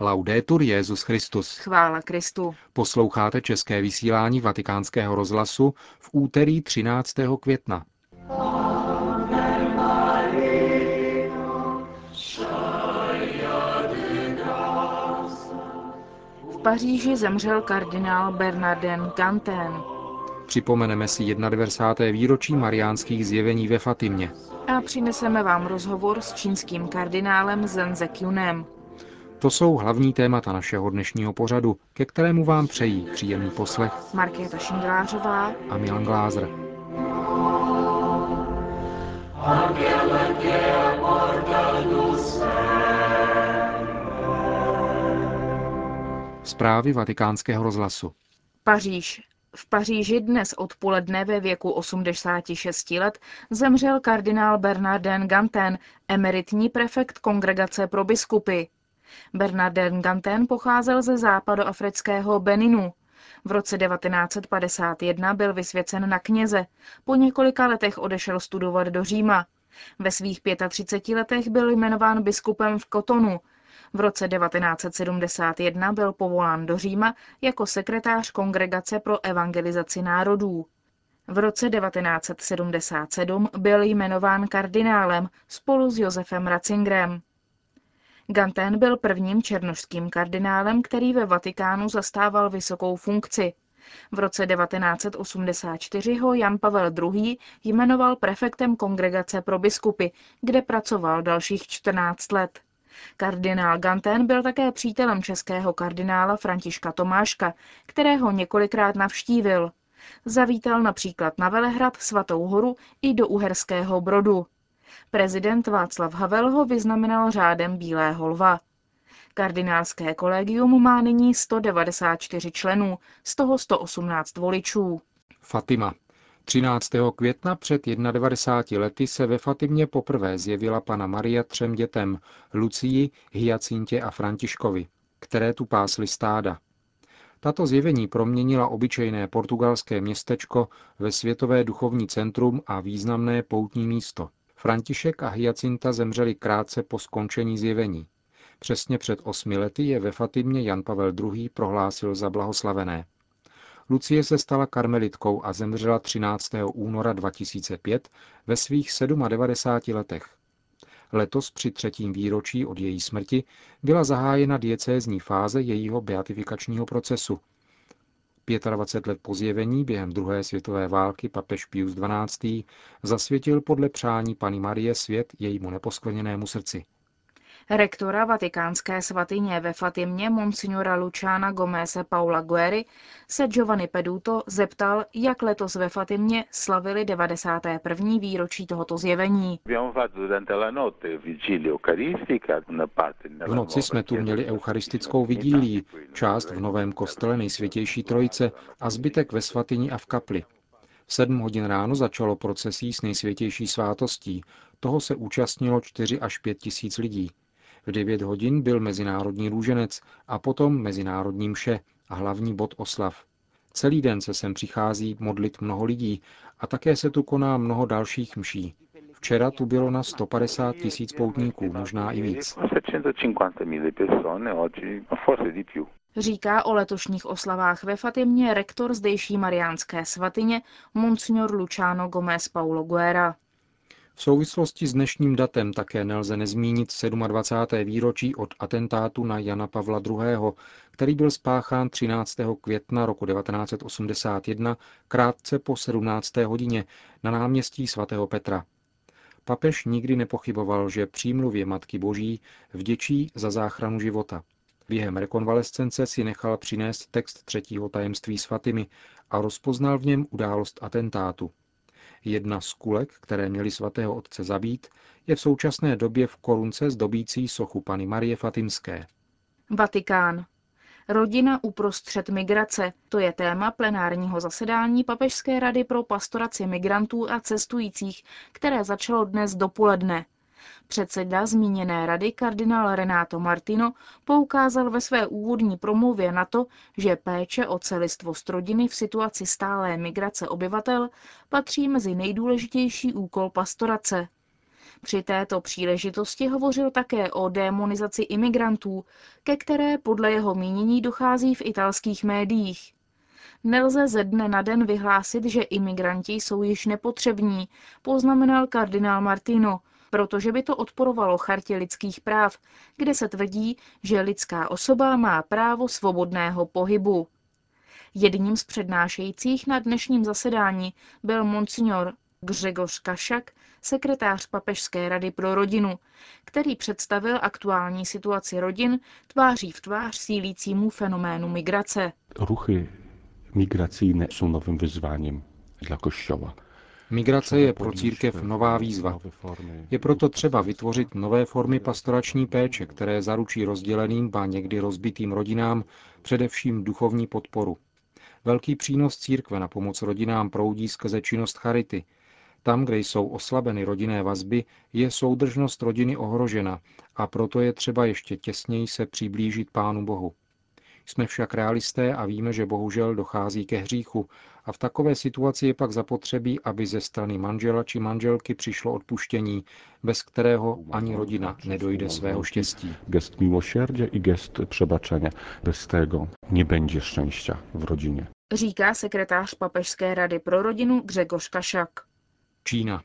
Laudetur Jezus Christus. Chvála Kristu. Posloucháte české vysílání Vatikánského rozhlasu v úterý 13. května. V Paříži zemřel kardinál Bernardin Ganten. Připomeneme si 91. výročí mariánských zjevení ve Fatimě. A přineseme vám rozhovor s čínským kardinálem Zenzek Yunem. To jsou hlavní témata našeho dnešního pořadu, ke kterému vám přejí příjemný poslech Markéta Šindlářová a Milan Glázer. Zprávy vatikánského rozhlasu. Paříž. V Paříži dnes odpoledne ve věku 86 let zemřel kardinál Bernardin Ganten, emeritní prefekt Kongregace pro biskupy. Bernardin Ganten pocházel ze západoafrického Beninu. V roce 1951 byl vysvěcen na kněze. Po několika letech odešel studovat do Říma. Ve svých 35 letech byl jmenován biskupem v Kotonu. V roce 1971 byl povolán do Říma jako sekretář Kongregace pro evangelizaci národů. V roce 1977 byl jmenován kardinálem spolu s Josefem Ratzingerem. Ganten byl prvním černošským kardinálem, který ve Vatikánu zastával vysokou funkci. V roce 1984 ho Jan Pavel II. jmenoval prefektem Kongregace pro biskupy, kde pracoval dalších 14 let. Kardinál Ganten byl také přítelem českého kardinála Františka Tomáška, kterého několikrát navštívil. Zavítal například na Velehrad, Svatou horu i do Uherského Brodu. Prezident Václav Havel ho vyznamenal řádem Bílého lva. Kardinálské kolegium má nyní 194 členů, z toho 118 voličů. Fatima. 13. května před 91 lety se ve Fatimě poprvé zjevila pana Maria třem dětem, Lucii, Hyacintě a Františkovi, které tu pásly stáda. Tato zjevení proměnila obyčejné portugalské městečko ve světové duchovní centrum a významné poutní místo. František a Hyacinta zemřeli krátce po skončení zjevení. Přesně před osmi lety je ve Fatimě Jan Pavel II. prohlásil za blahoslavené. Lucie se stala karmelitkou a zemřela 13. února 2005 ve svých 97 letech. Letos při třetím výročí od její smrti byla zahájena diecézní fáze jejího beatifikačního procesu. 25 let po zjevení během druhé světové války papež Pius XII. zasvětil podle přání Pany Marie svět jejímu neposkvrněnému srdci. Rektora vatikánské svatyně ve Fatimě monsignora Luciana Gomese Paula Guerri se Giovanni Peduto zeptal, jak letos ve Fatimě slavili 91. výročí tohoto zjevení. V noci jsme tu měli eucharistickou vigílii, část v novém kostele nejsvětější trojice a zbytek ve svatyni a v kapli. V sedm hodin ráno začalo procesí s nejsvětější svátostí. Toho se účastnilo 4 až 5 tisíc lidí. V 9 hodin byl mezinárodní růženec a potom mezinárodní mše a hlavní bod oslav. Celý den se sem přichází modlit mnoho lidí a také se tu koná mnoho dalších mší. Včera tu bylo na 150 tisíc poutníků, možná i víc. Říká o letošních oslavách ve Fatimě rektor zdejší mariánské svatyně Monsignor Luciano Gomez Paulo Guerra. V souvislosti s dnešním datem také nelze nezmínit 27. výročí od atentátu na Jana Pavla II., který byl spáchán 13. května roku 1981 krátce po 17. hodině na náměstí svatého Petra. Papež nikdy nepochyboval, že přímluvě Matky Boží vděčí za záchranu života. Během rekonvalescence si nechal přinést text třetího tajemství svatými a rozpoznal v něm událost atentátu. Jedna z kulek, které měly svatého otce zabít, je v současné době v korunce zdobící sochu Pany Marie Fatimské. Vatikán. Rodina uprostřed migrace, to je téma plenárního zasedání Papežské rady pro pastoraci migrantů a cestujících, které začalo dnes dopoledne. Předseda zmíněné rady kardinál Renato Martino poukázal ve své úvodní promluvě na to, že péče o celistvost rodiny v situaci stálé migrace obyvatel patří mezi nejdůležitější úkol pastorace. Při této příležitosti hovořil také o démonizaci imigrantů, ke které podle jeho mínění dochází v italských médiích. Nelze ze dne na den vyhlásit, že imigranti jsou již nepotřební, poznamenal kardinál Martino, protože by to odporovalo chartě lidských práv, kde se tvrdí, že lidská osoba má právo svobodného pohybu. Jedním z přednášejících na dnešním zasedání byl monsignor Gřegoř Kašak, sekretář Papežské rady pro rodinu, který představil aktuální situaci rodin tváří v tvář sílícímu fenoménu migrace. Ruchy migracyjne jsou novým vyzváním dla Kościoła. Migrace je pro církev nová výzva. Je proto třeba vytvořit nové formy pastorační péče, které zaručí rozděleným, a někdy rozbitým rodinám především duchovní podporu. Velký přínos církve na pomoc rodinám proudí skrze činnost charity. Tam, kde jsou oslabeny rodinné vazby, je soudržnost rodiny ohrožena a proto je třeba ještě těsněji se přiblížit Pánu Bohu. Jsme však realisté a víme, že bohužel dochází ke hříchu a v takové situaci je pak zapotřebí, aby ze strany manžela či manželky přišlo odpuštění, bez kterého ani rodina nedojde svého štěstí. Gest miłosierdzia i gest przebaczenia. Bez tego nie będzie szczęścia w rodzinie. Říká sekretář Papežské rady pro rodinu Gřegoř Kašak. Čína.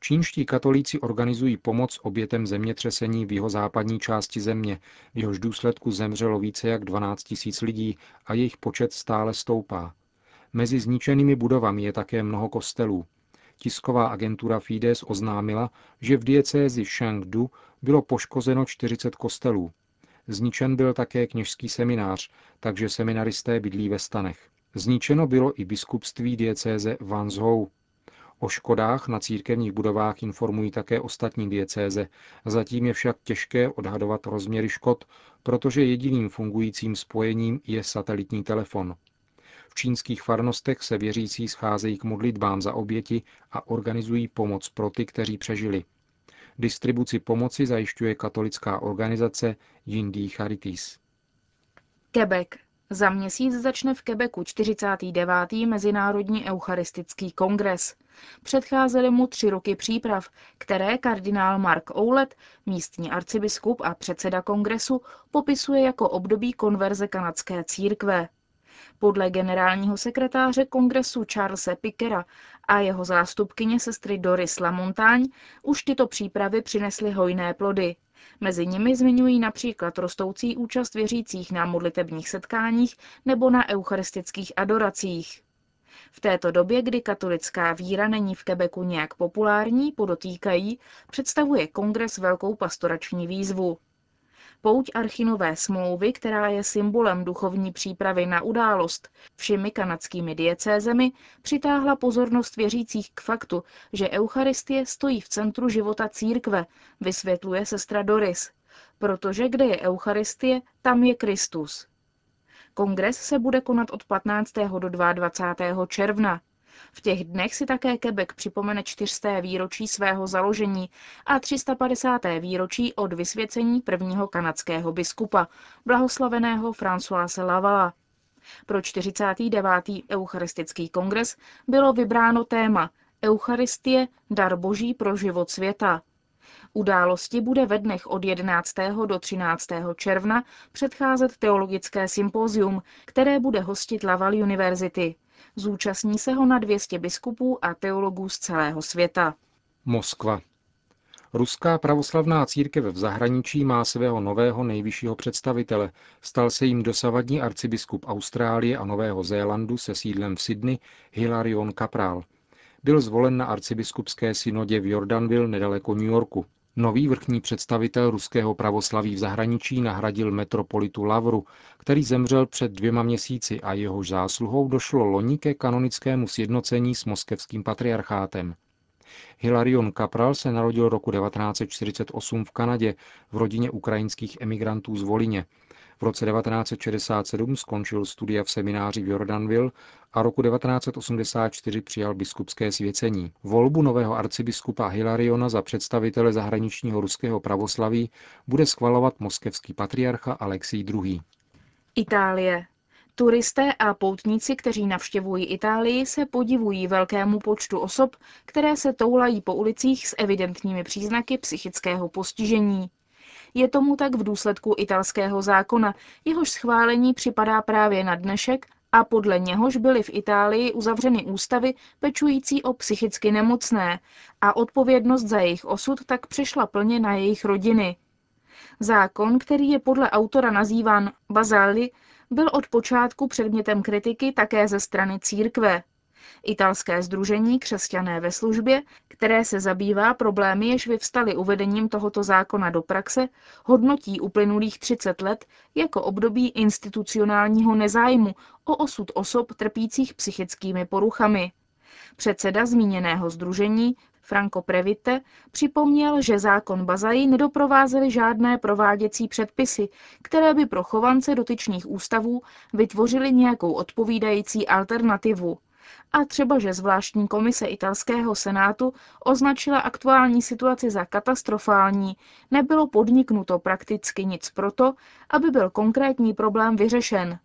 Čínští katolíci organizují pomoc obětem zemětřesení v jeho západní části země, v jehož důsledku zemřelo více jak 12 tisíc lidí a jejich počet stále stoupá. Mezi zničenými budovami je také mnoho kostelů. Tisková agentura Fides oznámila, že v diecézi Shangdu bylo poškozeno 40 kostelů. Zničen byl také kněžský seminář, takže seminaristé bydlí ve stanech. Zničeno bylo i biskupství diecéze Wanzhou. O škodách na církevních budovách informují také ostatní diecéze. Zatím je však těžké odhadovat rozměry škod, protože jediným fungujícím spojením je satelitní telefon. V čínských farnostech se věřící scházejí k modlitbám za oběti a organizují pomoc pro ty, kteří přežili. Distribuci pomoci zajišťuje katolická organizace Yindí Charities. Quebec. Za měsíc začne v Quebecu 49. Mezinárodní eucharistický kongres. Předcházely mu tři roky příprav, které kardinál Mark Oulet, místní arcibiskup a předseda kongresu, popisuje jako období konverze kanadské církve. Podle generálního sekretáře kongresu Charlesa Pickera a jeho zástupkyně sestry Doris Lamontagne už tyto přípravy přinesly hojné plody. Mezi nimi zmiňují například rostoucí účast věřících na modlitebních setkáních nebo na eucharistických adoracích. V této době, kdy katolická víra není v Quebecu nějak populární, podotýkají, představuje kongres velkou pastorační výzvu. Pouť Archinové smlouvy, která je symbolem duchovní přípravy na událost všemi kanadskými diecézemi, přitáhla pozornost věřících k faktu, že Eucharistie stojí v centru života církve, vysvětluje sestra Doris. Protože kde je Eucharistie, tam je Kristus. Kongres se bude konat od 15. do 22. června. V těch dnech si také Quebec připomene 400. výročí svého založení a 350. výročí od vysvěcení prvního kanadského biskupa, blahoslaveného Françoise Lavala. Pro 49. Eucharistický kongres bylo vybráno téma Eucharistie, dar boží pro život světa. Události bude ve dnech od 11. do 13. června předcházet teologické sympózium, které bude hostit Laval University. Zúčastní se ho na 200 biskupů a teologů z celého světa. Moskva. Ruská pravoslavná církev v zahraničí má svého nového nejvyššího představitele. Stal se jim dosavadní arcibiskup Austrálie a Nového Zélandu se sídlem v Sydney Hilarion Kapral. Byl zvolen na arcibiskupské synodě v Jordanville nedaleko New Yorku. Nový vrchní představitel ruského pravoslaví v zahraničí nahradil metropolitu Lavru, který zemřel před dvěma měsíci a jehož zásluhou došlo loni ke kanonickému sjednocení s moskevským patriarchátem. Hilarion Kapral se narodil roku 1948 v Kanadě v rodině ukrajinských emigrantů z Volině. V roce 1967 skončil studia v semináři v Jordanville a roku 1984 přijal biskupské svěcení. Volbu nového arcibiskupa Hilariona za představitele zahraničního ruského pravoslaví bude schvalovat moskevský patriarcha Alexij II. Itálie. Turisté a poutníci, kteří navštěvují Itálii, se podivují velkému počtu osob, které se toulají po ulicích s evidentními příznaky psychického postižení. Je tomu tak v důsledku italského zákona, jehož schválení připadá právě na dnešek a podle něhož byly v Itálii uzavřeny ústavy pečující o psychicky nemocné a odpovědnost za jejich osud tak přešla plně na jejich rodiny. Zákon, který je podle autora nazýván Bazali, byl od počátku předmětem kritiky také ze strany církve. Italské združení Křesťané ve službě, které se zabývá problémy, jež vyvstaly uvedením tohoto zákona do praxe, hodnotí uplynulých 30 let jako období institucionálního nezájmu o osud osob trpících psychickými poruchami. Předseda zmíněného združení Franco Previte připomněl, že zákon Bazaji nedoprovázely žádné prováděcí předpisy, které by pro chovance dotyčných ústavů vytvořily nějakou odpovídající alternativu. A třeba, že zvláštní komise italského senátu označila aktuální situaci za katastrofální, nebylo podniknuto prakticky nic proto, aby byl konkrétní problém vyřešen.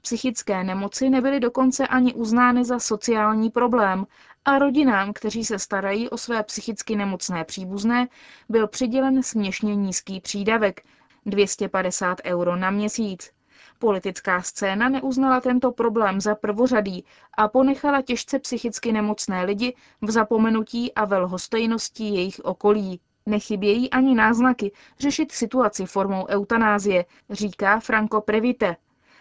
Psychické nemoci nebyly dokonce ani uznány za sociální problém a rodinám, kteří se starají o své psychicky nemocné příbuzné, byl přidělen směšně nízký přídavek 250 euro na měsíc. Politická scéna neuznala tento problém za prvořadý a ponechala těžce psychicky nemocné lidi v zapomenutí a ve lhostejnosti jejich okolí. Nechybějí ani náznaky řešit situaci formou eutanázie, říká Franco Previte.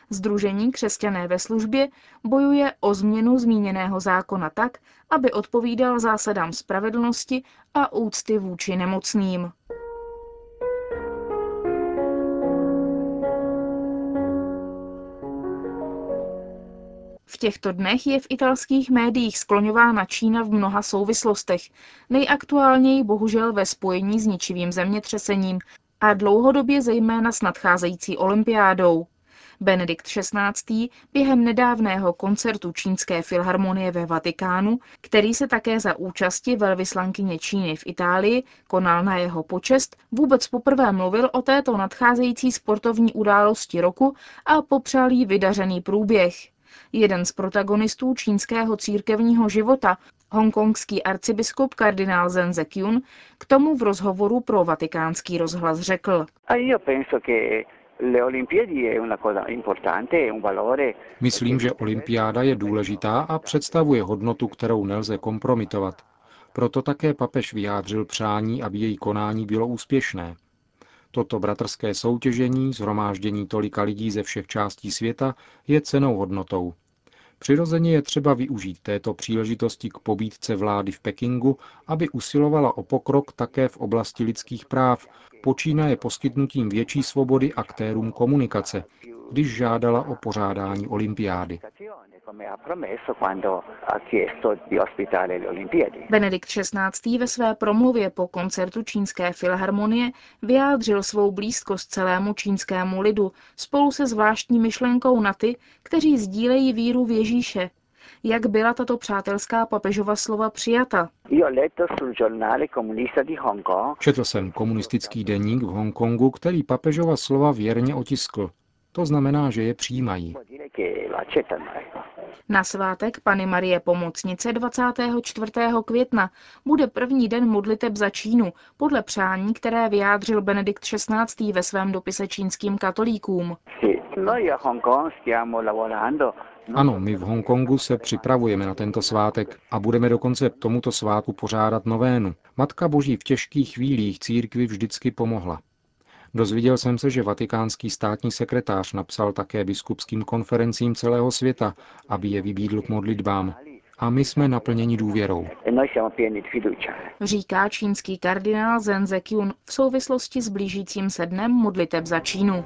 Združení Křesťané ve službě bojuje o změnu zmíněného zákona tak, aby odpovídal zásadám spravedlnosti a úcty vůči nemocným. V těchto dnech je v italských médiích skloňována Čína v mnoha souvislostech, nejaktuálněji bohužel ve spojení s ničivým zemětřesením a dlouhodobě zejména s nadcházející olympiádou. Benedikt XVI. během nedávného koncertu Čínské filharmonie ve Vatikánu, který se také za účasti velvyslankyně Číny v Itálii konal na jeho počest, vůbec poprvé mluvil o této nadcházející sportovní události roku a popřál jí vydařený průběh. Jeden z protagonistů čínského církevního života, hongkongský arcibiskup kardinál Zen Zekyun, k tomu v rozhovoru pro vatikánský rozhlas řekl. Myslím, že olympiáda je důležitá a představuje hodnotu, kterou nelze kompromitovat. Proto také papež vyjádřil přání, aby její konání bylo úspěšné. Toto bratrské soutěžení, zhromáždění tolika lidí ze všech částí světa, je cenou hodnotou. Přirozeně je třeba využít této příležitosti k pobídce vlády v Pekingu, aby usilovala o pokrok také v oblasti lidských práv, počínaje poskytnutím větší svobody aktérům komunikace, když žádala o pořádání olympiády. Benedikt XVI. ve své promluvě po koncertu Čínské filharmonie vyjádřil svou blízkost celému čínskému lidu spolu se zvláštní myšlenkou na ty, kteří sdílejí víru v Ježíše, jak byla tato přátelská papežova slova přijata? Četl jsem komunistický deník v Hongkongu, který papežova slova věrně otiskl. To znamená, že je přijímají. Na svátek Pany Marie Pomocnice 24. května bude první den modliteb za Čínu, podle přání, které vyjádřil Benedikt XVI. ve svém dopise čínským katolíkům. Ano, my v Hongkongu se připravujeme na tento svátek a budeme dokonce tomuto svátku pořádat novénu. Matka Boží v těžkých chvílích církvi vždycky pomohla. Dozvěděl jsem se, že vatikánský státní sekretář napsal také biskupským konferencím celého světa, aby je vybídl k modlitbám. A my jsme naplněni důvěrou. Říká čínský kardinál Zen Zekyun v souvislosti s blížícím se dnem modliteb za Čínu.